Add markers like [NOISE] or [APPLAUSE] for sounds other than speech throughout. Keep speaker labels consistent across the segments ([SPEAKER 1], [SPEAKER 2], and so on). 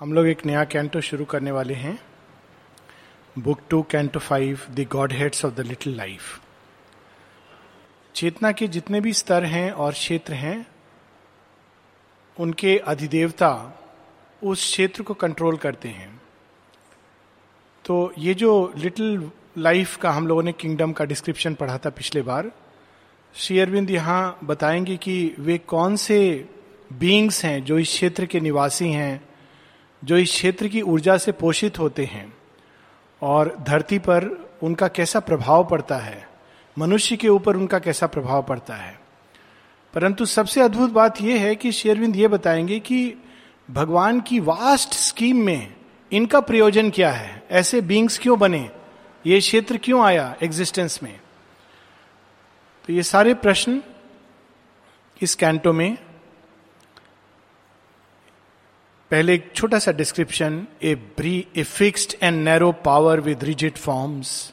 [SPEAKER 1] हम लोग एक नया कैंटो शुरू करने वाले हैं। Book two canto five the Godheads of the little life चेतना के जितने भी स्तर हैं और क्षेत्र हैं, उनके अधिदेवता उस क्षेत्र को कंट्रोल करते हैं। तो ये जो लिटिल लाइफ का हम लोगों ने किंगडम का डिस्क्रिप्शन पढ़ा था पिछले बार, श्री अरविंद यहाँ बताएँगे कि वे कौन से बींग्स हैं जो इस क्षेत्र के निवासी हैं जो इस क्षेत्र की ऊर्जा से पोषित होते हैं और धरती पर उनका कैसा प्रभाव पड़ता है, मनुष्य के ऊपर उनका कैसा प्रभाव पड़ता है। परंतु सबसे अद्भुत बात यह है कि शेरविंद ये बताएँगे कि भगवान की वास्ट स्कीम में इनका प्रयोजन क्या है? ऐसे बींग्स क्यों बने? ये क्षेत्र क्यों आया एग्जिस्टेंस में? तो ये सारे प्रश्न इस कैंटो में पहले एक छोटा सा description a brief a fixed and narrow power with rigid forms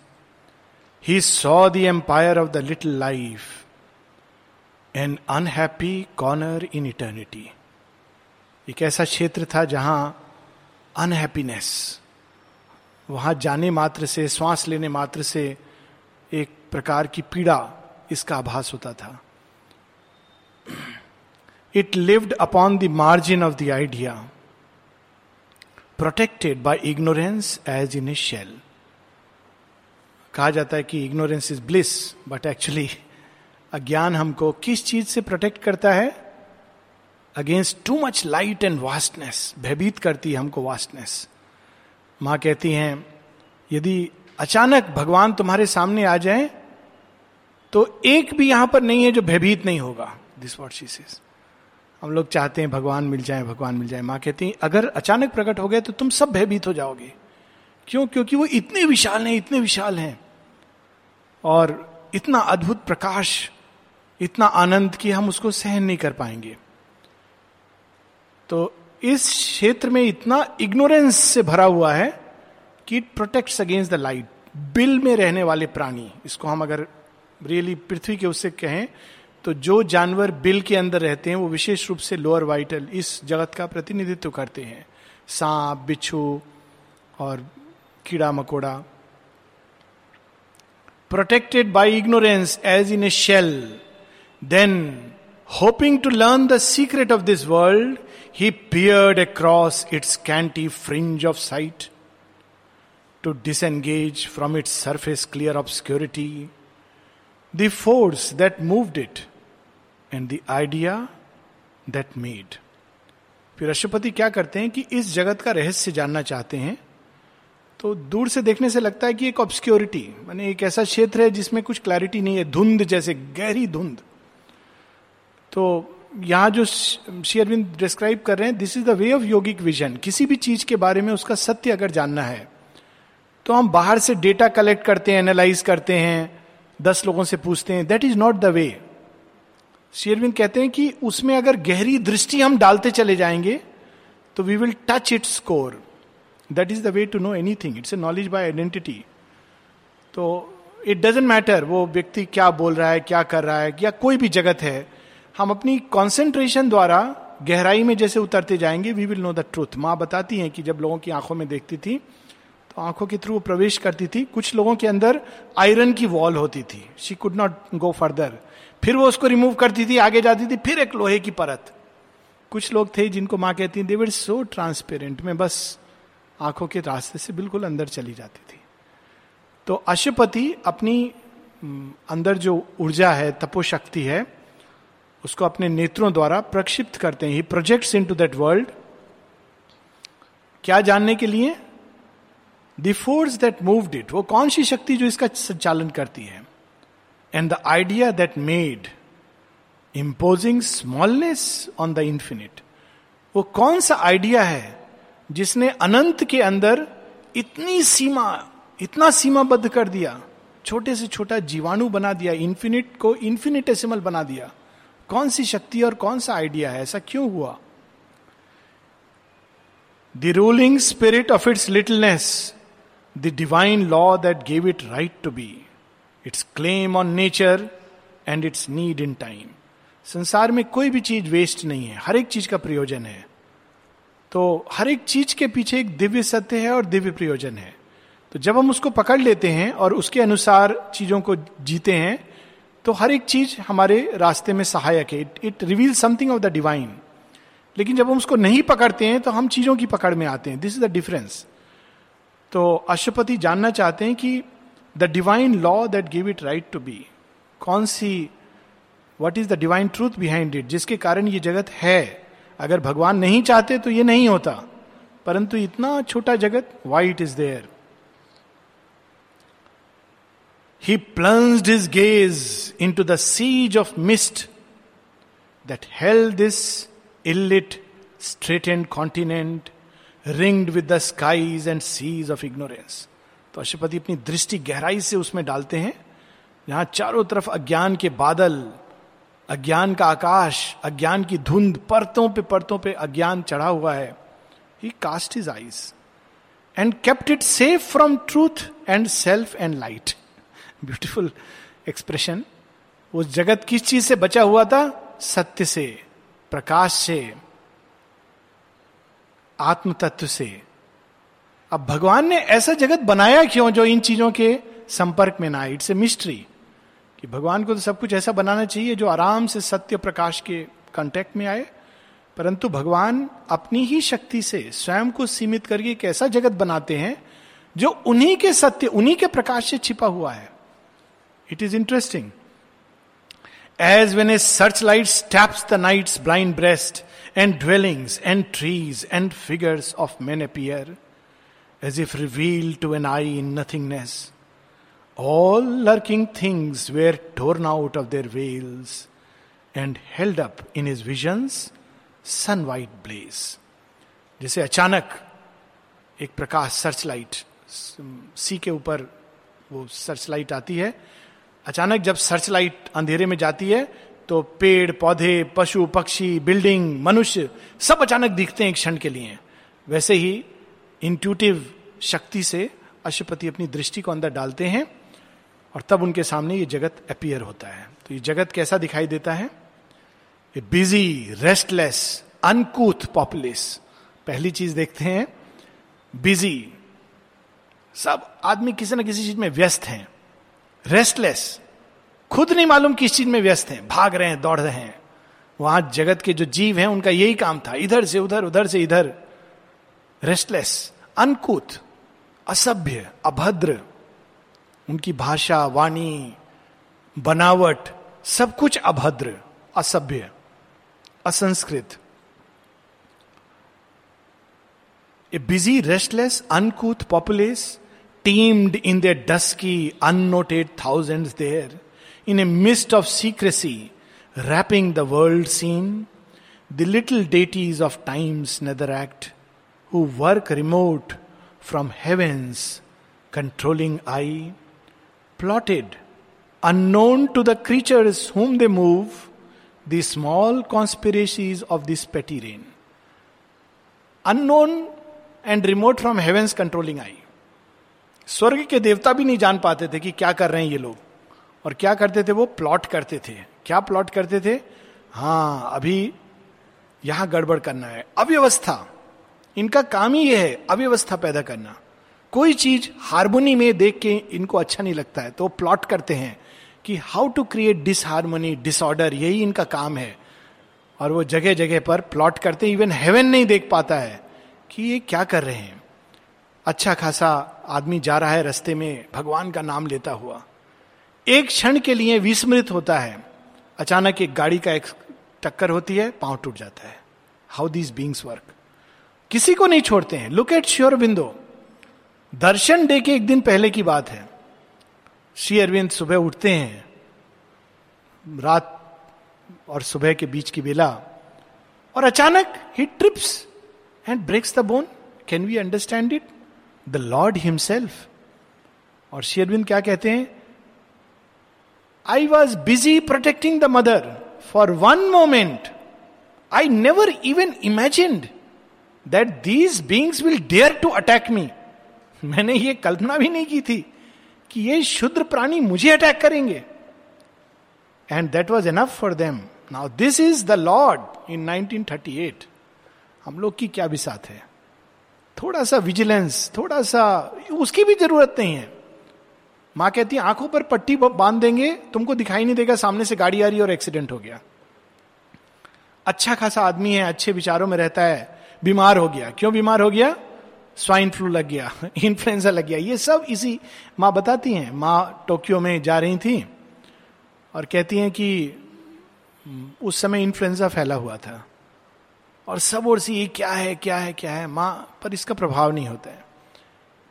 [SPEAKER 1] he saw the empire of the little life an unhappy corner in eternity एक ऐसा क्षेत्र था जहाँ अनहैप्पीनेस वहाँ जाने मात्र से, श्वास लेने मात्र से एक प्रकार की पीड़ा इसका आभास होता था। It lived upon the margin of the idea protected by ignorance as in a shell कहा जाता है कि ignorance is bliss but actually अज्ञान हमको किस चीज़ से प्रोटेक्ट करता है? Against too much light and vastness भयभीत करती है हमको वास्टनेस माँ कहती हैं, यदि अचानक भगवान तुम्हारे सामने आ जाए तो एक भी यहाँ पर नहीं है जो भयभीत नहीं होगा दिस वॉट शी सेज हम लोग चाहते हैं भगवान मिल जाए, भगवान मिल जाए। माँ कहती हैं, अगर अचानक प्रकट हो गए तो तुम सब भयभीत हो जाओगे। क्यों? क्योंकि वो इतने विशाल हैं, इतने विशाल हैं। और इतना अद्भुत प्रकाश, इतना आनंद कि हम उसको सहन नहीं कर पाएँगे। तो इस क्षेत्र में इतना इग्नोरेंस से भरा हुआ है कि it protects against the light bill में रहने वाले प्राणी, इसको हम अगर रियली पृथ्वी के उससे कहें तो जो जानवर बिल के अंदर रहते हैं, वो विशेष रूप से लोअर वाइटल इस जगत का प्रतिनिधित्व करते हैं। सांप, बिच्छू और कीड़ा मकोड़ा। Protected by ignorance as in a shell then hoping to learn the secret of this world he peered across its canty fringe of sight to disengage from its surface clear of security the force that moved it and the idea that made फिर राष्ट्रपति क्या करते हैं कि इस जगत का रहस्य जानना चाहते हैं तो दूर से देखने से लगता है कि एक ऑब्सक्योरिटी माने एक ऐसा क्षेत्र है जिसमें कुछ क्लैरिटी नहीं है, धुंध जैसे, गहरी धुंध। तो यहाँ जो शेयरविंद डिस्क्राइब कर रहे हैं this is the way of yogic vision किसी भी चीज़ के बारे में उसका सत्य अगर जानना है तो हम बाहर से डेटा कलेक्ट करते हैं एनालाइज करते हैं, दस लोगों से पूछते हैं that is not the way शेरविंद कहते हैं कि उसमें अगर गहरी दृष्टि हम डालते चले जाएँगे तो we will touch its core that is the way to know anything it's a knowledge by identity तो इट डजेंट मैटर वो व्यक्ति क्या बोल रहा है, क्या कर रहा है, या कोई भी जगत है, हम अपनी कॉन्सेंट्रेशन द्वारा गहराई में जैसे उतरते जाएँगे we will know the truth माँ बताती हैं कि जब लोगों की आँखों में देखती थी तो आँखों के थ्रू प्रवेश करती थी, कुछ लोगों के अंदर आयरन की वॉल होती थी. She could not go further फिर वो उसको रिमूव करती थी, आगे जाती थी, फिर एक लोहे की परत। कुछ लोग थे जिनको माँ कहती दे वर सो ट्रांसपेरेंट में बस आँखों के रास्ते से बिल्कुल अंदर चली जाती थी। तो अशुपति अपनी अंदर जो ऊर्जा है, तपोशक्ति है, उसको अपने नेत्रों द्वारा प्रक्षिप्त करते हैं। Projects into that world क्या जानने के लिए? The force that moved it वो कौन सी शक्ति जो इसका संचालन करती है? And the idea that made imposing smallness on the infinite वो कौन सा आइडिया है जिसने अनंत के अंदर इतनी सीमा, इतना सीमाबद्ध कर दिया? छोटे से छोटा जीवाणु बना दिया इंफिनिट को इंफिनिटेसिमल बना दिया। कौन सी शक्ति और कौन सा आइडिया है? ऐसा क्यों हुआ? The ruling spirit of its littleness the divine law that gave it right to be its claim on nature and its need in time संसार में कोई भी चीज़ वेस्ट नहीं है। हर एक चीज़ का प्रयोजन है। तो हर एक चीज़ के पीछे एक दिव्य सत्य है और दिव्य प्रयोजन है। तो जब हम उसको पकड़ लेते हैं और उसके अनुसार चीज़ों को जीते हैं तो हर एक चीज़ हमारे रास्ते में सहायक है। It it reveal something of the divine लेकिन जब हम उसको नहीं पकड़ते हैं तो हम चीज़ों की पकड़ में आते हैं। दिस इज़ द डिफरेंस तो अशुपति जानना चाहते हैं कि the divine law that give it right to be कौन सी what is the divine truth behind it जिसके कारण ये जगत है। अगर भगवान नहीं चाहते तो ये नहीं होता। परंतु इतना छोटा जगत why it is there he plunged his gaze into the seas of mist that held this islet strait and continent ringed with the skies and seas of ignorance तो अशुपति अपनी दृष्टि गहराई से उसमें डालते हैं। जहाँ चारों तरफ़ अज्ञान के बादल, अज्ञान का आकाश, अज्ञान की धुंध, परतों पे परतों पे अज्ञान चढ़ा हुआ है। He cast his eyes and kept it safe from truth and self and light beautiful expression उस जगत किस चीज़ से बचा हुआ था? सत्य से, प्रकाश से आत्म तत्व से। अब भगवान ने ऐसा जगत बनाया क्यों जो इन चीज़ों के संपर्क में ना आए? इट्स ए मिस्ट्री कि भगवान को तो सब कुछ ऐसा बनाना चाहिए जो आराम से सत्य प्रकाश के कांटेक्ट में आए। परंतु भगवान अपनी ही शक्ति से स्वयं को सीमित करके एक ऐसा जगत बनाते हैं जो उन्हीं के सत्य, उन्हीं के प्रकाश से छिपा हुआ है। It is interesting as when a searchlight stabs the night's blind breast and dwellings and trees and figures of man appear as if reveal to an eye in nothingness All lurking things were torn out of their veils and held up in his visions sun white blaze जैसे अचानक एक प्रकाश searchlight सी के ऊपर वो search light आती है। अचानक जब सर्च लाइट अंधेरे में जाती है तो पेड़, पौधे, पशु, पक्षी बिल्डिंग मनुष्य सब अचानक दिखते हैं एक क्षण के लिए। वैसे ही इंट्यूटिव शक्ति से अशुपति अपनी दृष्टि को अंदर डालते हैं और तब उनके सामने ये जगत अपियर होता है। तो ये जगत कैसा दिखाई देता है? A busy restless uncouth populace पहली चीज़ देखते हैं बिज़ी सब आदमी किसी ना किसी चीज़ में व्यस्त हैं। रेस्टलेस खुद नहीं मालूम किस चीज़ में व्यस्त हैं। भाग रहे हैं, दौड़ रहे हैं। वहाँ जगत के जो जीव हैं, उनका यही काम था। इधर से उधर उधर से इधर। रेस्टलेस अनकूत असभ्य, अभद्र, उनकी भाषा, वाणी, बनावट, सब कुछ अभद्र, असभ्य, असंस्कृत। A busy restless uncouth populace teemed in the dusky unnoted thousand there in a mist of secrecy wrapping the world scene the little deities of time's nether act who work remote from heaven's controlling eye plotted, unknown to the creatures whom they move, the small conspiracies of this petty reign. Unknown and remote from heaven's controlling eye स्वर्ग के देवता भी नहीं जान पाते थे कि क्या कर रहे हैं ये लोग। और क्या करते थे वो? प्लॉट करते थे। क्या प्लॉट करते थे? हाँ अभी यहाँ गड़बड़ करना है। अव्यवस्था। इनका काम ही यह है अव्यवस्था पैदा करना। कोई चीज़ हारमोनी में देख के इनको अच्छा नहीं लगता है तो प्लॉट करते हैं कि how to create disharmony disorder यही इनका काम है। और वो जगह जगह पर प्लॉट करते इवन हेवन नहीं देख पाता है कि ये क्या कर रहे हैं। अच्छा खासा आदमी जा रहा है रस्ते में, भगवान का नाम लेता हुआ। एक क्षण के लिए विस्मृत होता है। अचानक एक गाड़ी का एक टक्कर होती है, पाँव टूट जाता है। हाउ दीज बींग्स वर्क किसी को नहीं छोड़ते हैं। Look at Sri Aurobindo darshan day के एक दिन पहले की बात है। श्री अरविंद सुबह उठते हैं। रात और सुबह के बीच की बेला। और अचानक ही trips and breaks the bone can we understand it the lord himself और श्री अरविंद क्या कहते हैं? I was busy protecting the mother for one moment I never even imagined that these beings will dare to attack me मैंने ये कल्पना भी नहीं की थी कि ये शुद्र प्राणी मुझे अटैक करेंगे। And that was enough for them now this is the lord in 1938 हम लोग की क्या बिसात है। थोड़ा सा विजिलेंस थोड़ा सा, उसकी भी ज़रूरत नहीं है। माँ कहती है, आँखों पर पट्टी बाँध देंगे, तुमको दिखाई नहीं देगा, सामने से गाड़ी आ रही और एक्सीडेंट हो गया। अच्छा खासा आदमी है, अच्छे विचारों में रहता है। बीमार हो गया। क्यों बीमार हो गया? स्वाइन फ्लू लग गया, [LAUGHS] इन्फ्लुएंजा लग गया। ये सब इसी माँ बताती हैं। माँ टोक्यो में जा रही थी और कहती हैं कि उस समय इन्फ्लुएंजा फैला हुआ था। और सब और से ये क्या है क्या है क्या है? माँ, पर इसका प्रभाव नहीं होता है।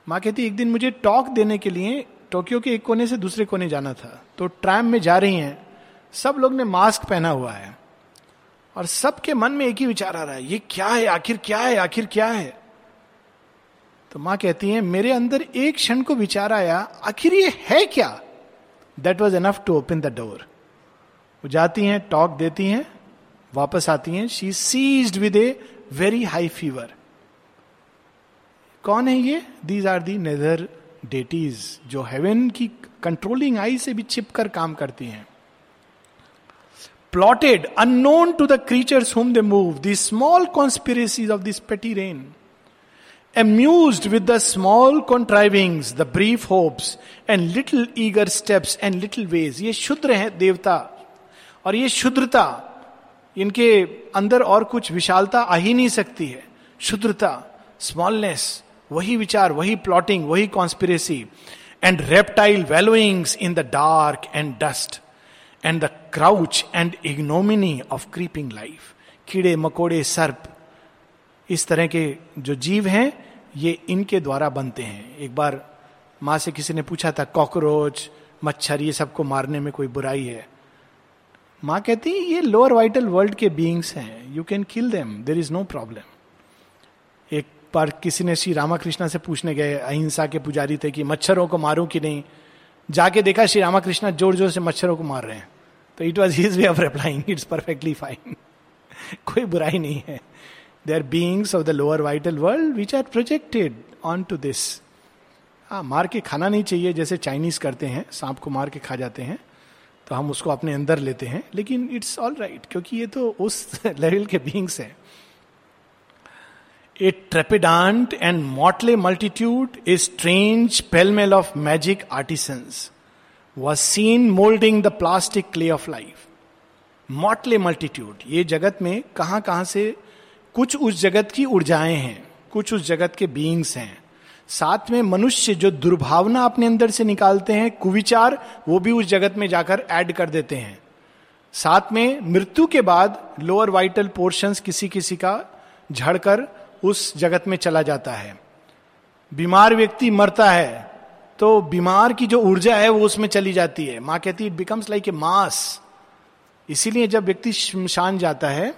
[SPEAKER 1] माँ कहती, एक दिन मुझे टॉक देने के लिए टोक्यो के एक कोने से दूसरे कोने जाना था। तो ट्रैम में जा रही हैं। सब लोग ने मास्क पहना हुआ है। और सबके मन में एक ही विचार आ रहा है, ये क्या है? आखिर क्या है? आखिर क्या है? तो माँ कहती है, मेरे अंदर एक क्षण को विचार आया, आखिर ये है क्या? That was enough to open the door वो जाती हैं टॉक देती हैं, वापस आती हैं। She seized with a very high fever कौन है ये? These are the nether deities जो हेवन की कंट्रोलिंग आई से भी छिप कर काम करती हैं। Plotted unknown to the creatures whom they move the small conspiracies of this petty reign amused with the small contrivings, the brief hopes, and little eager steps and little ways. ये शुद्र है देवता और ये शुद्रता इनके अंदर और कुछ विशालता आ ही नहीं सकती है। शुद्रता स्मॉलनेस वही विचार वही प्लॉटिंग वही conspiracy and reptile wallowings in the dark and dust and the crouch and ignominy of creeping life कीड़े, मकोड़े, सर्प, इस तरह के जो जीव हैं, ये इनके द्वारा बनते हैं। एक बार माँ से किसी ने पूछा था, कॉकरोच, मच्छर, ये सबको मारने में कोई बुराई है? माँ कहती है ये लोअर वाइटल वर्ल्ड के बींग्स हैं। You can kill them there is no problem एक बार किसी ने श्री रामाकृष्णा से पूछने गए, अहिंसा के पुजारी थे कि मच्छरों को मारूं कि नहीं? जाके देखा श्री रामाकृष्णा ज़ोर ज़ोर से मच्छरों को मार रहे हैं। तो it was his way of replying it's perfectly fine कोई बुराई नहीं है। They are beings of the lower vital world which are projected on to this हाँ मार के खाना नहीं चाहिए, जैसे चाइनीज़ करते हैं, सांप को मार के खा जाते हैं तो हम उसको अपने अंदर लेते हैं, लेकिन इट्स ऑल राइट क्योंकि ये तो उस [LAUGHS] लेवल के बींग्स हैं। A trepidant and motley multitude a strange pellmell of magic artisans was seen moulding the plastic clay of life motley multitude ये जगत में कहाँ कहाँ से कुछ उस जगत की ऊर्जाएँ हैं, कुछ उस जगत के बींग्स हैं। साथ में मनुष्य जो दुर्भावना अपने अंदर से निकालते हैं, कुविचार, वो भी उस जगत में जाकर ऐड कर देते हैं। साथ में मृत्यु के बाद लोअर वाइटल पोर्शंस किसी किसी का झड़कर उस जगत में चला जाता है। बीमार व्यक्ति मरता है तो बीमार की जो ऊर्जा है वो उसमें चली जाती है। माँ कहती है it becomes like a mass इसीलिए जब व्यक्ति शमशान जाता है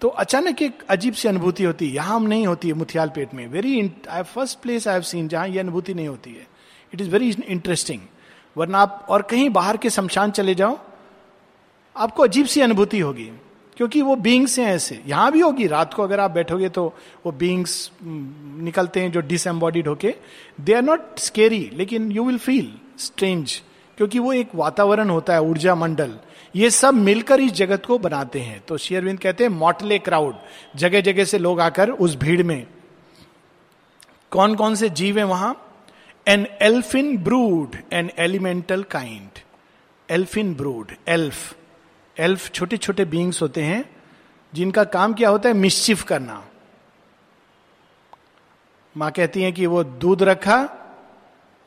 [SPEAKER 1] तो अचानक एक अजीब सी अनुभूति होती है। यहाँ नहीं होती है मुथियाल पेट में। Very I first place I have seen जहाँ ये अनुभूति नहीं होती है। इट इज़ वेरी इंटरेस्टिंग वरना आप और कहीं बाहर के शमशान चले जाओ, आपको अजीब सी अनुभूति होगी। क्योंकि वो बींग्स हैं ऐसे। यहाँ भी होगी, रात को अगर आप बैठोगे तो वो बींग्स निकलते हैं जो डिसएम्बॉडीड होके। दे आर नॉट स्केरी लेकिन यू विल फील स्ट्रेंज क्योंकि वो एक वातावरण होता है, ऊर्जा मंडल। ये सब मिलकर इस जगत को बनाते हैं। तो शेयरविंद कहते हैं मॉटले क्राउड जगह जगह से लोग आकर उस भीड़ में। कौन कौन से जीव है वहाँ? An elfin brood an elemental kind elfin brood elf elf छोटे छोटे बींग्स होते हैं, जिनका काम क्या होता है? मिश्चिफ करना। माँ कहती है कि वो दूध रखा,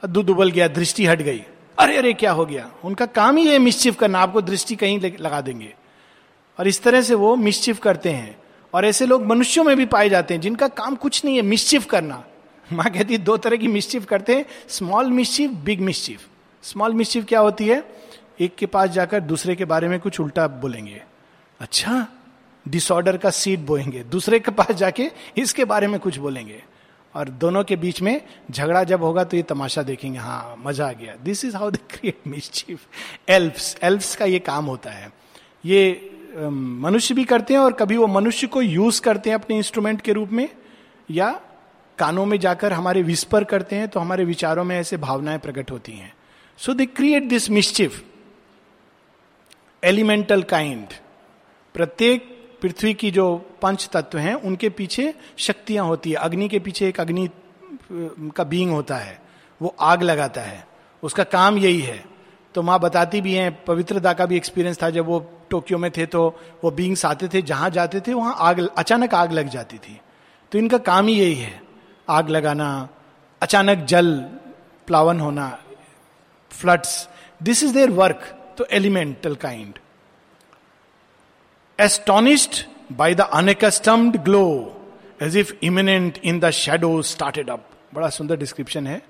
[SPEAKER 1] दूध उबल गया, दृष्टि हट गई। अरे अरे, क्या हो गया? उनका काम ही है मिश्चिफ करना, आपको दृष्टि कहीं लगा देंगे। और इस तरह से वो मिश्चिफ करते हैं। और ऐसे लोग मनुष्यों में भी पाए जाते हैं, जिनका काम कुछ नहीं है मिश्चिफ करना। माँ कहती है दो तरह की मिश्चिफ करते हैं small mischief big mischief small mischief क्या होती है? एक के पास जाकर दूसरे के बारे में कुछ उल्टा बोलेंगे। अच्छा। डिसऑर्डर का सीड बोएँगे। दूसरे के पास जाके इसके बारे में कुछ बोलेंगे। और दोनों के बीच में झगड़ा जब होगा तो ये तमाशा देखेंगे हाँ मज़ा आ गया। This is how the create mischief elves elves का ये काम होता है। ये मनुष्य भी करते हैं और कभी वो मनुष्य को यूज़ करते हैं अपने इंस्ट्रूमेंट के रूप में या कानों में जाकर हमारे विस्पर करते हैं तो हमारे विचारों में ऐसे भावनाएँ प्रकट होती हैं। So they create this mischief elemental kind. प्रत्येक पृथ्वी की जो पंच तत्व हैं, उनके पीछे शक्तियाँ होती है। अग्नि के पीछे एक अग्नि का बींग होता है। वो आग लगाता है। उसका काम यही है। तो माँ बताती भी हैं पवित्रता का भी एक्सपीरियंस था जब वो टोक्यो में थे तो वो बींग्स आते थे, जहाँ जाते थे, वहाँ आग, अचानक आग लग जाती थी। तो इनका काम ही यही है। आग लगाना, अचानक जल, प्लावन होना floods this is their work तो elemental kind astonished by the unaccustomed glow as if imminent in the shadow started up बड़ा सुंदर डिस्क्रिप्शन है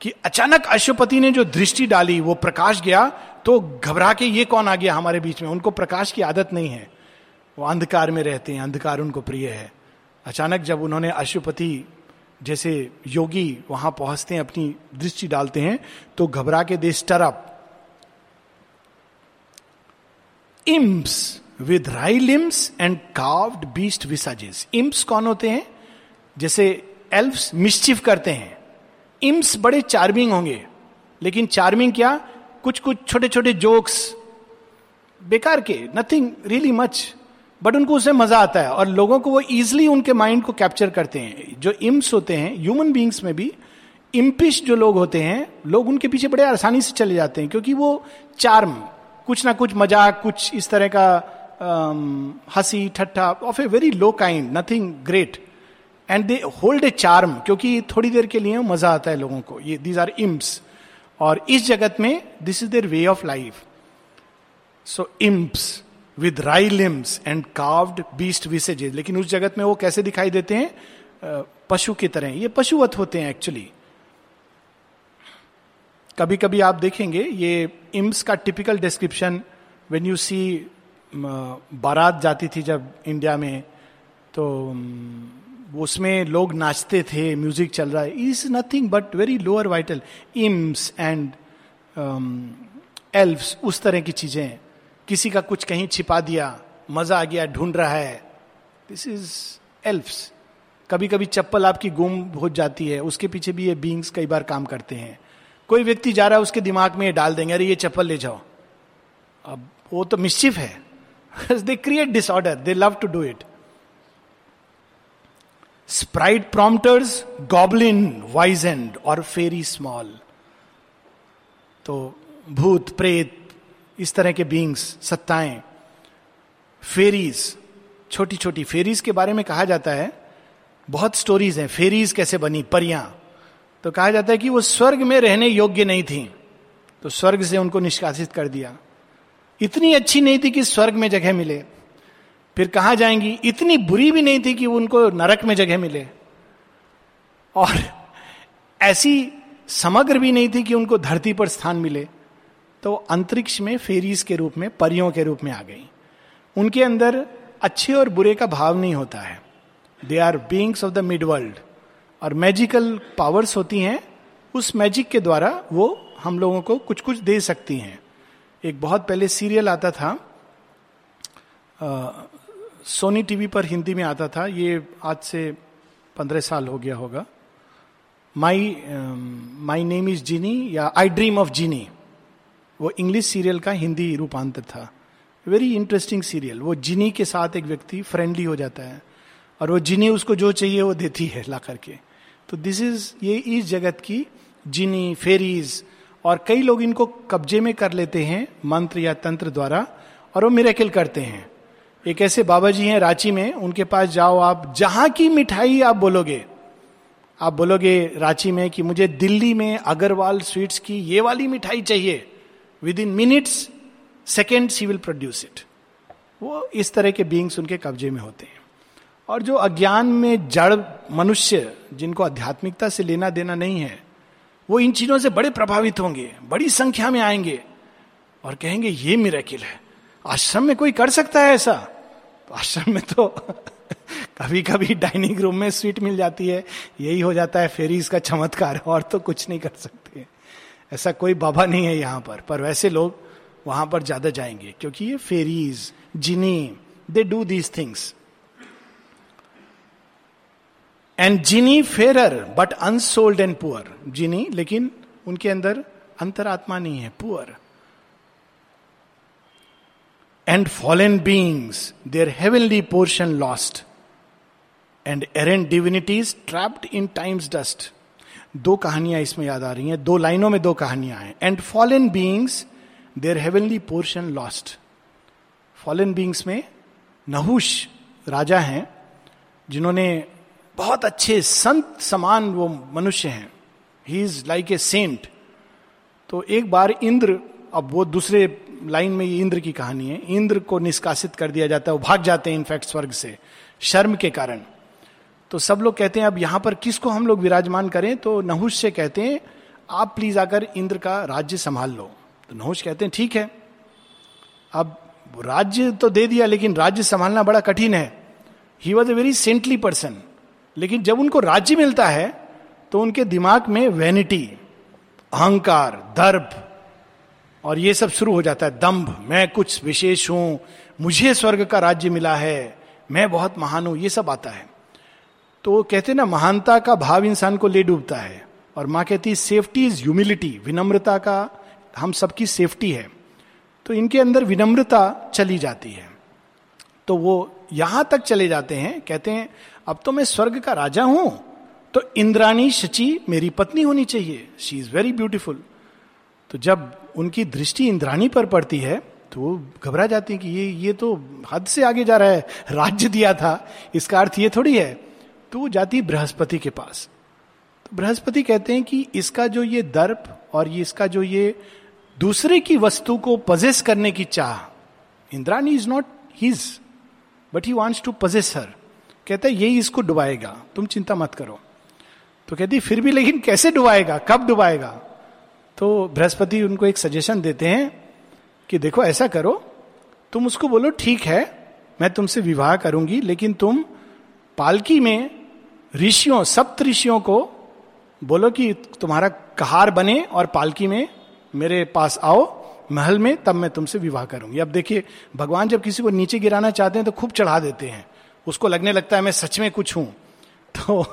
[SPEAKER 1] कि अचानक अशुपति ने जो दृष्टि डाली, वो प्रकाश गया तो घबरा के ये कौन आ गया हमारे बीच में? उनको प्रकाश की आदत नहीं है। वो अंधकार में रहते हैं, अंधकार उनको प्रिय है। अचानक जब उन्होंने अशुपति जैसे योगी वहाँ पहुँचते हैं, अपनी दृष्टि डालते हैं तो घबरा के they stir up imps with wry limbs and carved beast visages imps कौन होते हैं? जैसे एल्फ्स मिस्चिफ करते हैं। इम्स बड़े चार्मिंग होंगे। लेकिन चार्मिंग क्या? कुछ कुछ छोटे छोटे जोक्स बेकार के नथिंग रियली मच बट उनको उससे मज़ा आता है और लोगों को वो इजिली उनके माइंड को कैप्चर करते हैं। जो इम्स होते हैं ह्यूमन बींग्स में भी इम्पिश जो लोग होते हैं, लोग उनके पीछे बड़े आसानी से चले जाते हैं, क्योंकि वो चार्म कुछ ना कुछ मज़ाक, कुछ इस तरह का हँसी, ठट्ठा of a very low kind nothing great and they hold a charm क्योंकि थोड़ी देर के लिए मज़ा आता है लोगों को। ये दीज आर इम्स और इस जगत में this is their way of life so imps with wry limbs and carved beast visages लेकिन उस जगत में वो कैसे दिखाई देते हैं? पशु की तरह ये पशुवत होते हैं एक्चुअली कभी कभी आप देखेंगे, ये इम्स का typical description when you see बारात जाती थी जब इंडिया में तो उसमें लोग नाचते थे म्यूज़िक चल रहा है। Is nothing but very lower vital imps and elves उस तरह की चीज़ें किसी का कुछ कहीं छिपा दिया, मज़ा आ गया, ढूंढ रहा है। दिस इज़ एल्फ्स कभी कभी चप्पल आपकी गुम हो जाती है, उसके पीछे भी ये बींग्स कई बार काम करते हैं। कोई व्यक्ति जा रहा है, उसके दिमाग में ये डाल देंगे, अरे, ये चप्पल ले जाओ। अब वो तो मिस्चिफ है। They create disorder they love to do it sprite prompters goblin wise and और फेरी स्मॉल तो भूत, प्रेत, इस तरह के बींग्स सत्ताएँ फेरीज छोटी छोटी फेरीज के बारे में कहा जाता है। बहुत स्टोरीज हैं। फेरीज कैसे बनी? परियाँ। तो कहा जाता है कि वो स्वर्ग में रहने योग्य नहीं थी। तो स्वर्ग से उनको निष्कासित कर दिया। इतनी अच्छी नहीं थी कि स्वर्ग में जगह मिले। फिर कहा जाएँगी, इतनी बुरी भी नहीं थी कि उनको नरक में जगह मिले। और ऐसी समग्र भी नहीं थी कि उनको धरती पर स्थान मिले। तो अंतरिक्ष में फेरीज के रूप में, परियों के रूप में आ गई। उनके अंदर अच्छे और बुरे का भाव नहीं होता है। They are beings of the mid world और मैजिकल पावर्स होती हैं उस मैजिक के द्वारा वो हम लोगों को कुछ कुछ दे सकती हैं। एक बहुत पहले सीरियल आता था आ, सोनी टीवी पर हिंदी में आता था ये आज से पंद्रह साल हो गया होगा। माई माई नेम इज़ जीनी या आई ड्रीम ऑफ़ जीनी वो इंग्लिश सीरियल का हिंदी रूपांतर था। वेरी इंटरेस्टिंग सीरियल वो जिनी के साथ एक व्यक्ति फ्रेंडली हो जाता है और वो जिनी उसको जो चाहिए वो देती है ला करके। तो दिस इज़ ये इस जगत की जिनी फेरीज और कई लोग इनको कब्जे में कर लेते हैं, मंत्र या तंत्र द्वारा, और वो मिरेकिल करते हैं। एक ऐसे बाबा जी हैं रांची में, उनके पास जाओ आप, जहाँ की मिठाई आप बोलोगे आप बोलोगे रांची में कि मुझे दिल्ली में अग्रवाल स्वीट्स की ये वाली मिठाई चाहिए। Within minutes second she will produce it वो इस तरह के बींग्स उनके कब्जे में होते हैं। और जो अज्ञान में जड़ मनुष्य जिनको आध्यात्मिकता से लेना देना नहीं है, वो इन चीज़ों से बड़े प्रभावित होंगे, बड़ी संख्या में आएँगे और कहेंगे, ये मिरेकिल है। आश्रम में कोई कर सकता है ऐसा? तो आश्रम में तो [LAUGHS] कभी कभी डाइनिंग रूम में स्वीट मिल जाती है, यही हो जाता है फेरीज का चमत्कार और तो कुछ नहीं कर सकते। ऐसा कोई बाबा नहीं है यहाँ पर पर वैसे लोग वहाँ पर ज़्यादा जाएँगे, क्योंकि ये fairies genie they do these things and genie fairer but unsouled and poor genie, लेकिन उनके अंदर अंतरात्मा नहीं है poor and fallen beings their heavenly portion lost and errant divinities trapped in time's dust दो कहानियाँ इसमें याद आ रही हैं, दो लाइनों में दो कहानियाँ हैं। And fallen beings their heavenly portion lost fallen beings में नहुष राजा हैं, जिन्होंने बहुत अच्छे संत समान वो मनुष्य हैं। He is like a saint तो एक बार इंद्र, अब वो दूसरे लाइन में ये इंद्र की कहानी है। इंद्र को निष्कासित कर दिया जाता है, वो भाग जाते हैं इनफैक्ट स्वर्ग से, शर्म के कारण। तो सब लोग कहते हैं, अब यहाँ पर किसको हम लोग विराजमान करें? तो नहुष से कहते हैं, आप प्लीज़ आकर इंद्र का राज्य संभाल लो। तो नहुष कहते हैं, ठीक है। अब राज्य तो दे दिया, लेकिन राज्य संभालना बड़ा कठिन है। He was a very saintly person लेकिन जब उनको राज्य मिलता है तो उनके दिमाग में वैनिटी अहंकार, दर्भ, और ये सब शुरू हो जाता है। दम्भ मैं कुछ विशेष हूँ, मुझे स्वर्ग का राज्य मिला है, मैं बहुत महान हूँ, ये सब आता है। तो कहते ना, महानता का भाव इंसान को ले डूबता है, और माँ कहती है सेफ्टी इज़ ह्यूमिलिटी विनम्रता का, हम सबकी सेफ्टी है। तो इनके अंदर विनम्रता चली जाती है। तो वो यहाँ तक चले जाते हैं, कहते हैं अब तो मैं स्वर्ग का राजा हूँ तो इंद्राणी शची मेरी पत्नी होनी चाहिए। शी इज़ वेरी ब्यूटिफुल तो जब उनकी दृष्टि इंद्राणी पर पड़ती है तो वो घबरा जाती है कि ये ये तो हद से आगे जा रहा है, राज्य दिया था, इसका अर्थ ये थोड़ी है। तो वो जाती है बृहस्पति के पास। तो बृहस्पति कहते हैं कि इसका जो ये दर्प और ये इसका जो ये दूसरे की वस्तु को पजेस करने की चाह Indrani is not his but he wants to possess her कहता है, यही इसको डुबाएगा। तुम चिंता मत करो। तो कहती, फिर भी लेकिन कैसे डुबाएगा? कब डुबाएगा? तो बृहस्पति उनको एक सजेशन देते हैं कि, देखो, ऐसा करो, तुम उसको बोलो, ठीक है, मैं तुमसे विवाह करूँगी, लेकिन तुम पालकी में ऋषियों, सप्त ऋषियों को बोलो कि, तुम्हारा कहार बने और पालकी में मेरे पास आओ, महल में, तब मैं तुमसे विवाह करूँगी। अब देखिए, भगवान जब किसी को नीचे गिराना चाहते हैं तो खूब चढ़ा देते हैं। उसको लगने लगता है मैं सच में कुछ हूँ। तो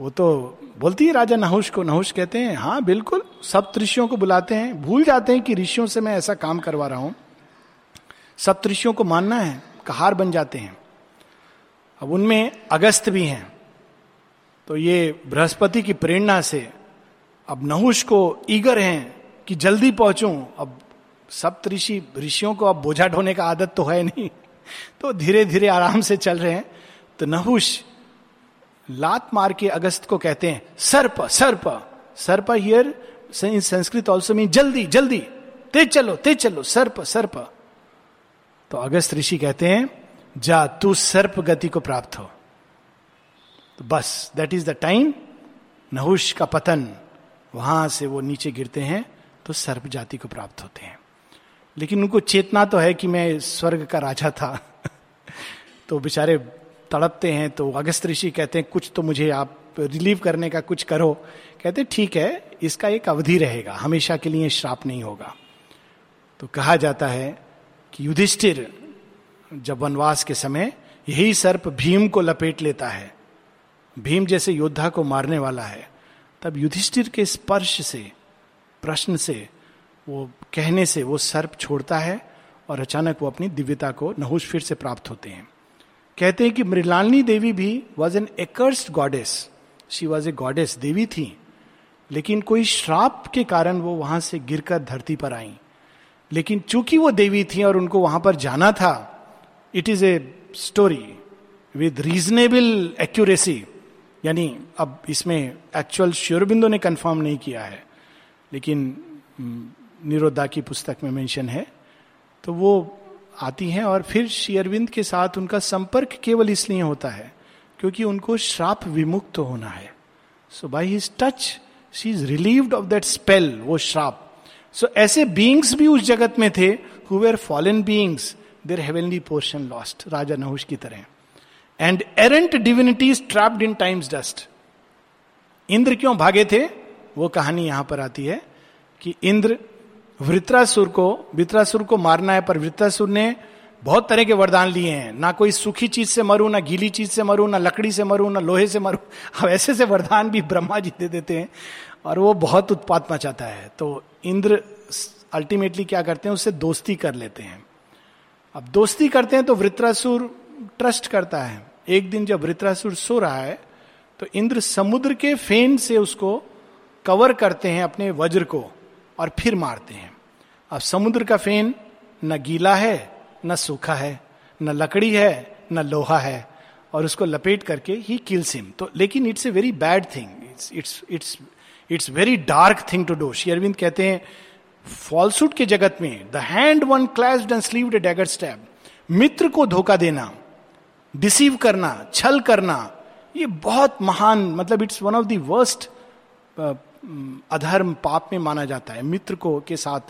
[SPEAKER 1] वो तो बोलती है राजा नहुष को, नहुष कहते हैं हाँ बिल्कुल, सब ऋषियों को बुलाते हैं। भूल जाते हैं कि ऋषियों से मैं ऐसा काम करवा रहा हूँ। सब ऋषियों को मानना है, कहार बन जाते हैं। अब उनमें अगस्त भी हैं। तो ये बृहस्पति की प्रेरणा से अब नहुष को ईगर हैं कि जल्दी पहुंचूं। अब सप्त ऋषि, ऋषियों को अब बोझा ढोने का आदत तो है नहीं। तो धीरे धीरे आराम से चल रहे हैं। तो नहुष लात मार के अगस्त को कहते हैं, सर्प सर्प सर्प here in Sanskrit also mean जल्दी जल्दी, तेज चलो तेज चलो, सर्प सर्प। तो अगस्त ऋषि कहते हैं, जा तू सर्प गति को प्राप्त हो। तो बस that is the time Nahusha का पतन, वहाँ से वो नीचे गिरते हैं तो सर्प जाति को प्राप्त होते हैं। लेकिन उनको चेतना तो है कि मैं स्वर्ग का राजा था। [LAUGHS] तो बेचारे तड़पते हैं तो अगस्त ऋषि कहते हैं, कुछ तो मुझे आप रिलीव करने का कुछ करो। कहते ठीक है, इसका एक अवधि रहेगा, हमेशा के लिए श्राप नहीं होगा। तो कहा जाता है कि युधिष्ठिर जब वनवास के समय यही सर्प भीम को लपेट लेता है। भीम जैसे योद्धा को मारने वाला है। तब युधिष्ठिर के स्पर्श से, प्रश्न से वो कहने से वो सर्प छोड़ता है और अचानक वो अपनी दिव्यता को नहुष फिर से प्राप्त होते हैं। कहते हैं कि मृलालिनी देवी भी was an accursed goddess she was a goddess देवी थी। लेकिन कोई श्राप के कारण वो वहाँ से गिरकर धरती पर आई। लेकिन चूँकि वो देवी थी और उनको वहाँ पर जाना था it is a story with reasonable accuracy यानी अब इसमें एक्चुअल श्योरबिंदो ने कंफर्म नहीं किया है। लेकिन निरोधा की पुस्तक में मेंशन है। तो वो आती हैं और फिर शेयरविंद के साथ उनका संपर्क केवल इसलिए होता है क्योंकि उनको श्राप विमुक्त होना है। So by his touch she is relieved of that spell वो श्राप। सो ऐसे बींग्स भी उस जगत में थे who were fallen beings their heavenly portion lost राजा नहुष की तरह। And errant divinities trapped in time's dust Indra क्यों भागे थे? वो कहानी यहाँ पर आती है कि इंद्र वृत्रासुर को वृत्रासुर को मारना है, पर वृत्रासुर ने बहुत तरह के वरदान लिए हैं। ना कोई सूखी चीज़ से मरू, ना गीली चीज़ से मरू, ना लकड़ी से मरू, ना लोहे से मरू। [LAUGHS] अब ऐसे से वरदान भी ब्रह्मा जी दे देते हैं और वो बहुत उत्पात मचाता है। तो इंद्र अल्टीमेटली क्या करते हैं, उससे दोस्ती कर लेते हैं। अब दोस्ती करते हैं तो वृत्रासुर ट्रस्ट करता है। एक दिन जब वृत्रासुर सो रहा है तो इंद्र समुद्र के फेन से उसको कवर करते हैं अपने वज्र को। और फिर मारते हैं। अब समुद्र का फेन न गीला है, न सूखा है, न लकड़ी है, न लोहा है, और उसको लपेट करके ही किल्स हिम तो लेकिन it's a very bad thing it's it's it's it's very dark thing to do Sri Aurobindo कहते हैं फॉल्सूट के जगत में the hand one clasped and sleeved dagger stab मित्र को धोखा देना डिसीव करना, छल करना, ये बहुत महान मतलब it's one of the worst अधर्म पाप में माना जाता है, मित्र को के साथ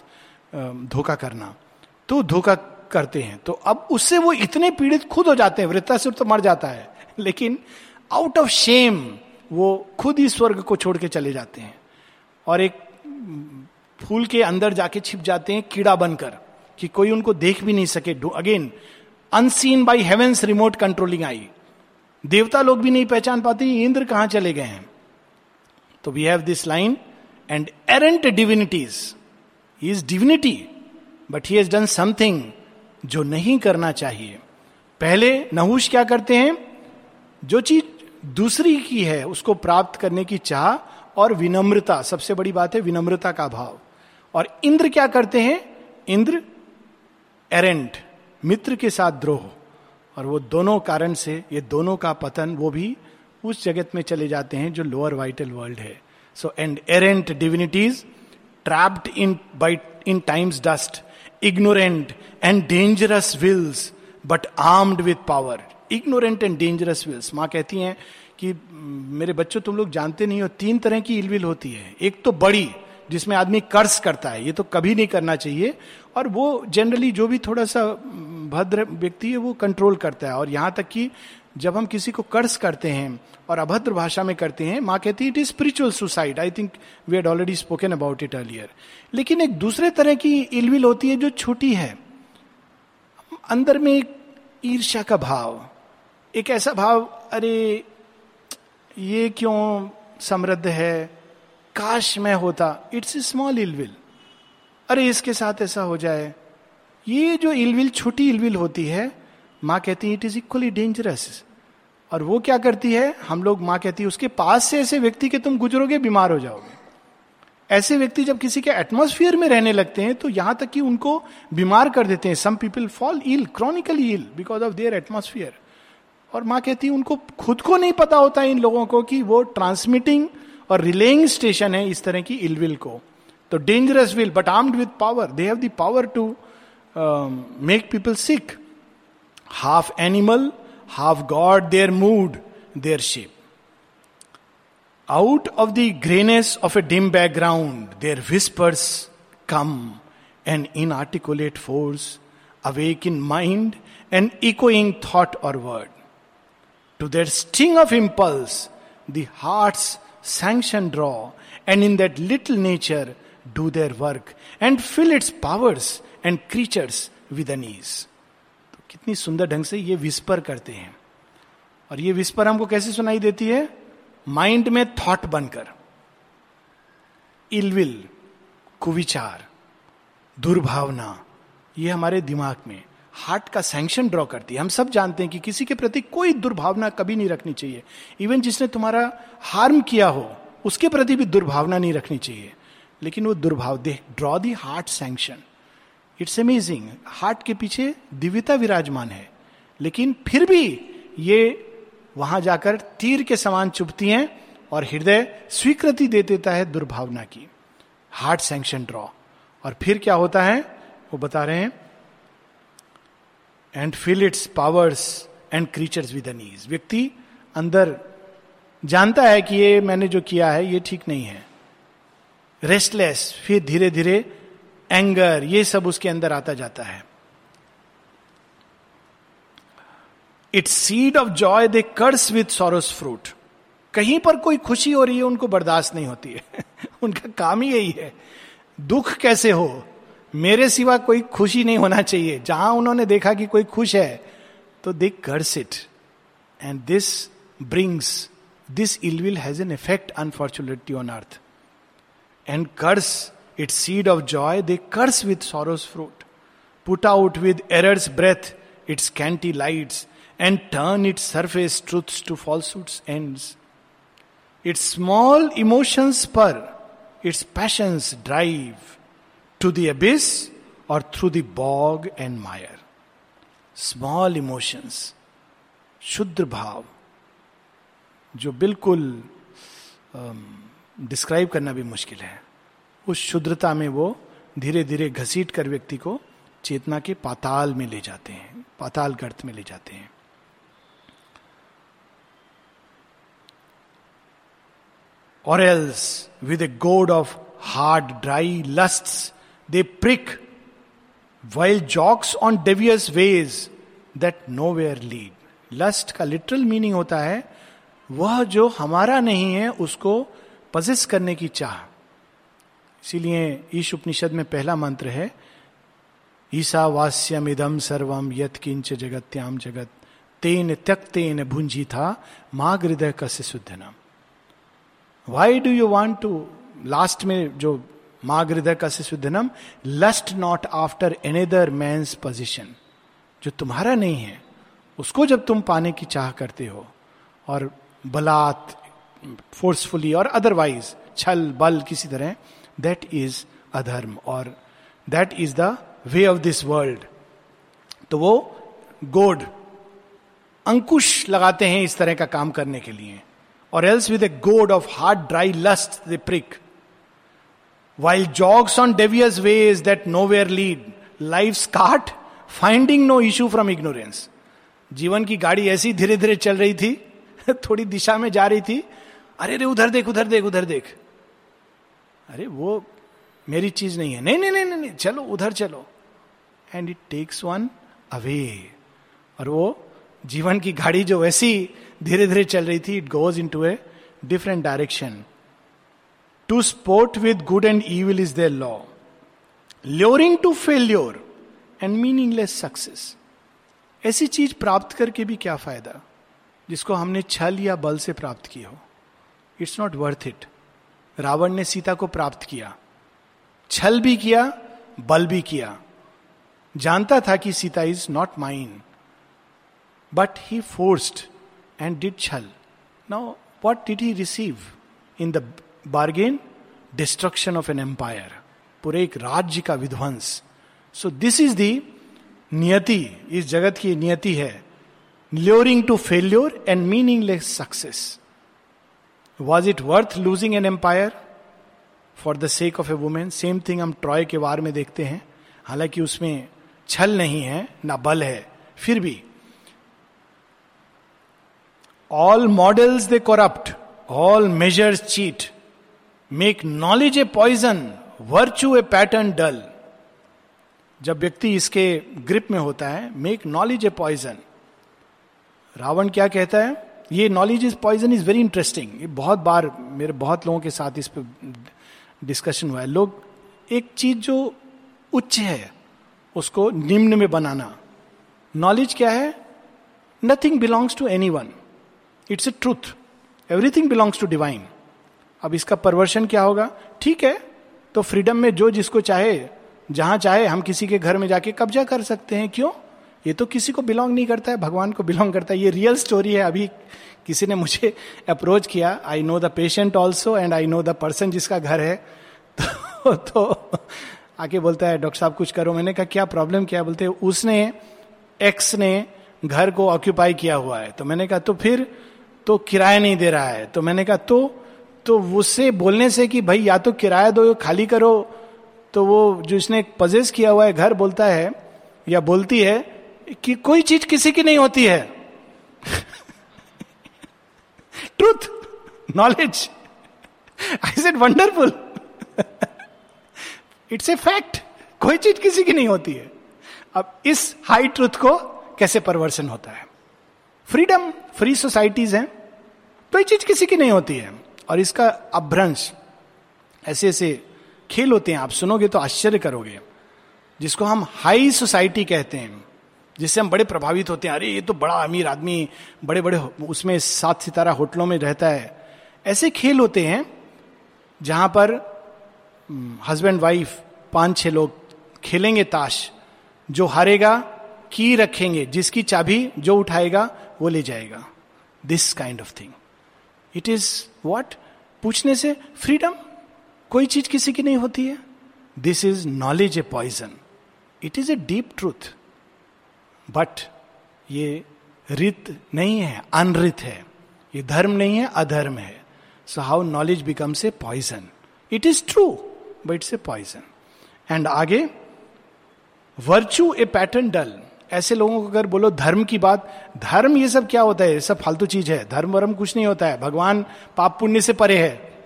[SPEAKER 1] धोखा करना। तो धोखा करते हैं। तो अब उससे वो इतने पीड़ित खुद हो जाते हैं, वृत्तासुर तो मर जाता है, लेकिन आउट ऑफ़ शेम वो खुद ही स्वर्ग को छोड़ के चले जाते हैं। और एक फूल के अंदर जाके छिप जाते हैं कीड़ा बनकर, कि कोई उनको देख भी नहीं सके। Again unseen by heavens remote controlling I देवता लोग भी नहीं पहचान पाते इंद्र कहाँ चले गए हैं? तो we have this line and errant divinities is divinity but he has done something जो नहीं करना चाहिए। पहले नहुष क्या करते हैं? जो चीज़ दूसरी की है, उसको प्राप्त करने की चाह और विनम्रता, सबसे बड़ी बात है विनम्रता का भाव। और इंद्र क्या करते हैं? इंद्र एरेंट मित्र के साथ द्रोह। और वो दोनों कारण से, ये दोनों का पतन, वो भी उस जगत में चले जाते हैं जो लोअर वाइटल वर्ल्ड है। So and errant divinities trapped in by in times dust ignorant and dangerous wills but armed with power ignorant and dangerous wills माँ कहती हैं कि मेरे बच्चों, तुम लोग जानते नहीं हो, तीन तरह की इलविल होती है। एक तो बड़ी, जिसमें आदमी कर्ज करता है। ये तो कभी नहीं करना चाहिए। और वो जनरली जो भी थोड़ा सा भद्र व्यक्ति है, वो कंट्रोल करता है। और यहाँ तक कि जब हम किसी को कर्स करते हैं और अभद्र भाषा में करते हैं, माँ कहती है it is spiritual suicide I think we had already spoken about it earlier लेकिन एक दूसरे तरह की इलविल होती है जो छोटी है। अंदर में एक ईर्ष्या का भाव, एक ऐसा भाव, अरे, ये क्यों समृद्ध है? काश मैं होता। It's a small ill will. अरे, इसके साथ ऐसा हो जाए। ये जो इलविल, छोटी इलविल होती है माँ कहती है इट इज़ इक्वली डेंजरस और वो क्या करती है? हम लोग माँ कहती है, उसके पास से ऐसे व्यक्ति के तुम गुजरोगे, बीमार हो जाओगे. ऐसे व्यक्ति जब किसी के एटमोस्फियर में रहने लगते हैं तो यहाँ तक कि उनको बीमार कर देते हैं। Some people fall ill chronically ill because of their atmosphere और माँ कहती है, उनको खुद को नहीं पता होता इन लोगों को कि वो ट्रांसमिटिंग और रिलेइंग स्टेशन है इस तरह की इलविल को। तो dangerous will but armed with power they have the power to make people sick half animal, half god, their mood, their shape. Out of the grayness of a dim background, their whispers come, an inarticulate force, awake in mind, an echoing thought or word. To their sting of impulse, the heart's sanction draw, and in that little nature do their work, and fill its powers and creatures with an ease. कितनी सुंदर ढंग से ये whisper करते हैं। और ये whisper हमको कैसे सुनाई देती है? माइंड में थॉट बनकर। इलविल कुविचार, दुर्भावना, ये हमारे दिमाग में हार्ट का सैंक्शन ड्रॉ करती है। हम सब जानते हैं कि किसी के प्रति कोई दुर्भावना कभी नहीं रखनी चाहिए। इवन जिसने तुम्हारा हार्म किया हो, उसके प्रति भी दुर्भावना नहीं रखनी चाहिए। लेकिन वो दुर्भाव they draw the heart sanction it's amazing. Heart के पीछे दिव्यता विराजमान है। लेकिन फिर भी ये वहाँ जाकर तीर के समान चुभती हैं और हृदय स्वीकृति दे देता है दुर्भावना की। Heart sanction draw. और फिर क्या होता है? वो बता रहे हैं and feel its powers and creatures with knees व्यक्ति अंदर जानता है कि ये मैंने जो किया है, ये ठीक नहीं है। रेस्टलेस फिर धीरे धीरे एंगर ये सब उसके अंदर आता जाता है। It's seed of joy they curse with sorrow's fruit कहीं पर कोई खुशी हो रही है, उनको बर्दाश्त नहीं होती है। [LAUGHS] उनका काम ही यही है। दुख कैसे हो? मेरे सिवा कोई खुशी नहीं होना चाहिए। जहाँ उन्होंने देखा कि कोई खुश है तो they curse it and this brings this ill will has an effect unfortunately on earth and curse it seed of joy they curse with sorrow's fruit put out with error's breath its scanty lights and turn its surface truths to falsehood's ends its small emotions पर its passions drive to the abyss or through the bog and mire small emotions शुद्ध भाव जो बिल्कुल describe um, करना भी मुश्किल है। उस शुद्रता में वो धीरे धीरे घसीट कर व्यक्ति को चेतना के पाताल में ले जाते हैं पाताल गर्त में ले जाते हैं or else with a goad of hard, dry lusts, they prick while jogs on devious ways that nowhere lead. Lust का लिटरल मीनिंग होता है वह जो हमारा नहीं है उसको पजेस करने की चाह इसीलिए ईश उपनिषद में पहला मंत्र है ईसा वास्यम इदम सर्वम यत किंच जगत्याम जगत। तेन त्यक्तेन भुंजी था माँ हृदय कस्य शुद्धनम। Why do you want to last में जो माग हृदय का सिद्धनम लस्ट नॉट आफ्टर एनेदर मैं पोजिशन जो तुम्हारा नहीं है, उसको जब तुम पाने की चाह करते हो, और बलात् फोर्सफुली और अदरवाइज़ छल, बल किसी तरह दैट इज़ अधर्म और that is the way of this world तो वो गोड अंकुश लगाते हैं इस तरह का काम करने के लिए। और else with a goad of hard dry lust the prick while jogs on devious way is that nowhere lead life's cart finding no issue from ignorance जीवन की गाड़ी ऐसी धीरे धीरे चल रही थी, [LAUGHS] थोड़ी दिशा में जा रही थी, अरे अरे उधर देख उधर देख उधर देख। अरे वो मेरी चीज़ नहीं है। नहीं नहीं नहीं नहीं चलो, उधर चलो। And it takes one away और वो जीवन की गाड़ी जो वैसी धीरे धीरे चल रही थी it goes into a different direction to sport with good and evil is their law luring to failure and meaningless success ऐसी चीज़ प्राप्त करके भी क्या फ़ायदा, जिसको हमने छल या बल से प्राप्त की हो। It's not worth it Ravan ने सीता को प्राप्त किया। छल भी किया, बल भी किया। जानता था कि Sita is not mind but he forced and did छल। Now what did he receive in the bargain? Destruction of an empire पूरे एक राज्य का विध्वंस। सो दिस इज़ दी नियति, इस जगत की नियति है। Luring to failure and meaningless success was it worth losing an empire for the sake of a women same thing हम ट्रॉय के वार में देखते हैं। हालाँकि उसमें छल नहीं है, ना बल है। फिर भी all models they corrupt all measures cheat make knowledge a poison virtue a pattern dull जब व्यक्ति इसके ग्रिप में होता है make knowledge a poison Ravan क्या कहता है? ये knowledge is poison is very interesting ये बहुत बार मेरे बहुत लोगों के साथ इस पर डिस्कशन हुआ है। लोग एक चीज़ जो उच्च है, उसको निम्न में बनाना। नॉलेज क्या है? Nothing belongs to anyone it's a truth everything belongs to divine अब इसका परवर्शन क्या होगा? ठीक है तो फ्रीडम में जो जिसको चाहे, जहाँ चाहे, हम किसी के घर में जाके कब्जा कर सकते हैं। क्यों? ये तो किसी को बिलोंग नहीं करता है भगवान को बिलोंग करता है। ये रियल स्टोरी है। अभी किसी ने मुझे अप्रोच किया I know the patient also and I know the person जिसका घर है। [LAUGHS] तो, तो आके बोलता है डॉक्टर साहब कुछ करो। मैंने कहा क्या प्रॉब्लम क्या? बोलते उसने एक्स ने घर को ऑक्यूपाई किया हुआ है। तो मैंने कहा तो फिर तो किराया नहीं दे रहा है। तो मैंने कहा तो तो उससे बोलने से कि भाई या तो किराया दो खाली करो। तो वो जो इसने पजेस किया हुआ है घर बोलता है या बोलती है कि कोई चीज़ किसी की नहीं होती है। Truth knowledge I said wonderful it's a fact कोई चीज़ किसी की नहीं होती है। अब इस हाई ट्रूथ को कैसे परवर्सन होता है? फ्रीडम फ्री सोसाइटीज हैं। कोई चीज़ किसी की नहीं होती है। और इसका अभ्रंश, ऐसे ऐसे खेल होते हैं। आप सुनोगे तो आश्चर्य करोगे। जिसको हम हाई सोसाइटी कहते हैं। जिससे हम बड़े प्रभावित होते हैं। अरे, ये तो बड़ा अमीर आदमी बड़े बड़े उसमें सात सितारा होटलों में रहता है। ऐसे खेल होते हैं जहाँ पर हस्बैंड वाइफ पाँच छह लोग खेलेंगे ताश। जो हारेगा, की रखेंगे, जिसकी चाबी जो उठाएगा, वो ले जाएगा। This kind of thing it is what पूछने से फ्रीडम कोई चीज़ किसी की नहीं होती है। This is knowledge a poison it is a deep truth but ये रित नहीं है, अनरित है। ये धर्म नहीं है, अधर्म है। So how knowledge becomes a poison it is true but it's a poison and आगे वर्चू ए पैटर्न डल ऐसे लोगों को अगर बोलो धर्म की बात, धर्म ये सब क्या होता है? सब फालतू चीज़ है। धर्म वर्म कुछ नहीं होता है। भगवान पाप पुण्य से परे है।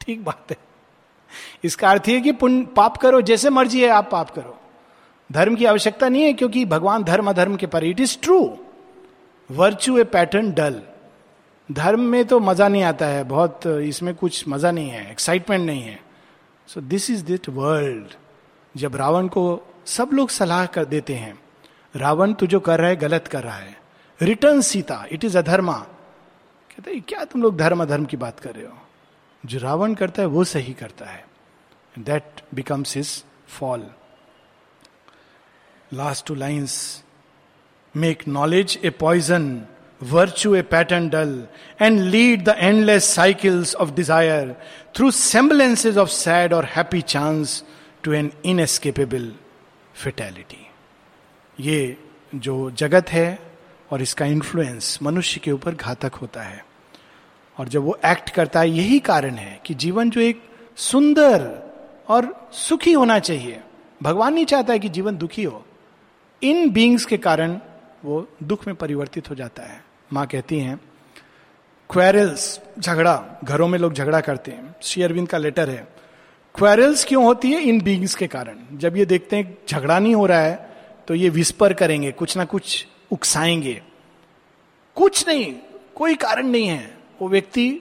[SPEAKER 1] ठीक बात है। इसका अर्थ है कि पुण्य पाप करो, जैसे मर्ज़ी है आप पाप करो। धर्म की आवश्यकता नहीं है क्योंकि भगवान धर्म अधर्म के पर। It is true virtue a pattern dull धर्म में तो मज़ा नहीं आता है, बहुत, इसमें कुछ मज़ा नहीं है एक्साइटमेंट नहीं है। So this is the world जब रावण को सब लोग सलाह कर देते हैं, रावण तू जो कर रहा है, गलत कर रहा है। Return Sita it is adharma. कहते क्या तुम लोग धर्म अधर्म की बात कर रहे हो? जो रावण करता है, वो सही करता है। That becomes his fall last two lines make knowledge a poison virtue a pattern dull and lead the endless cycles of desire through semblances of sad और happy chance to an inescapable fatality ये जो जगत है और इसका influence मनुष्य के ऊपर घातक होता है। और जब वो एक्ट करता है, यही कारण है कि जीवन जो एक सुंदर और सुखी होना चाहिए। भगवान नहीं चाहता है कि जीवन दुखी हो। इन बींग्स के कारण वो दुख में परिवर्तित हो जाता है। माँ कहती हैं क्वेरल्स झगड़ा, घरों में लोग झगड़ा करते हैं। श्री अरविंद का लेटर है क्वेरल्स क्यों होती है इन बींग्स के कारण? जब ये देखते हैं झगड़ा नहीं हो रहा है तो ये विस्पर करेंगे, कुछ ना कुछ उकसाएँगे। कुछ नहीं, कोई कारण नहीं है। वो व्यक्ति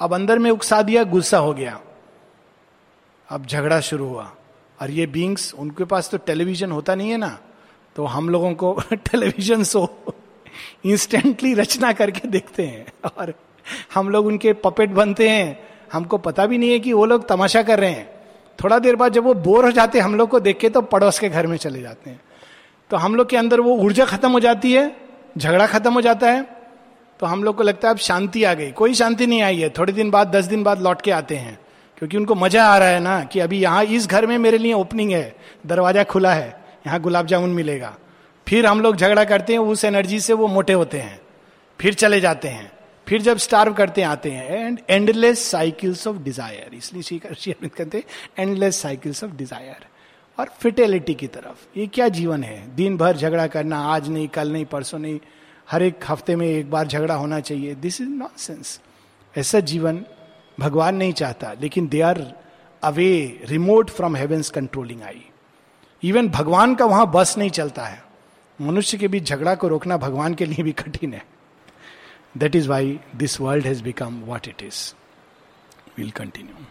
[SPEAKER 1] अब अंदर में उकसा दिया, गुस्सा हो गया। अब झगड़ा शुरू हुआ। और ये बींग्स उनके पास तो टेलीविज़न होता नहीं है ना। तो हम लोगों को टेलीविज़न शो इंस्टेंटली रचना करके देखते हैं। और हम लोग उनके पपेट बनते हैं। हमको पता भी नहीं है कि वो लोग तमाशा कर रहे हैं। थोड़ा देर बाद जब वो बोर हो जाते हैं, हम लोग को देख के तो पड़ोस के घर में चले जाते हैं। तो हम लोग के अंदर वो ऊर्जा खत्म हो जाती है, झगड़ा खत्म हो जाता है। तो हम लोग को लगता है अब शांति आ गई। कोई शांति नहीं आई है। थोड़े दिन बाद, दस दिन बाद लौट के आते हैं। क्योंकि उनको मज़ा आ रहा है ना कि अभी यहाँ इस घर में मेरे लिए ओपनिंग है, दरवाज़ा खुला है। यहाँ गुलाब जामुन मिलेगा। फिर हम लोग झगड़ा करते हैं, उस एनर्जी से वो मोटे होते हैं। फिर चले जाते हैं। फिर जब स्टार्व करते आते हैं। And endless cycles of desire इसलिए श्री कहते हैं एंडलेस साइकिल्स ऑफ़ डिज़ायर और फिटेलिटी की तरफ़। ये क्या जीवन है? दिन भर झगड़ा करना, आज नहीं, कल नहीं, परसों नहीं। हर एक हफ़्ते में एक बार झगड़ा होना चाहिए। दिस इज़ नॉट सेंस ऐसा जीवन भगवान नहीं चाहता, लेकिन they are away remote from heavens controlling I even भगवान का वहाँ बस नहीं चलता है। मनुष्य के बीच झगड़ा को रोकना भगवान के लिए भी कठिन है। That is why this world has become what it is will continue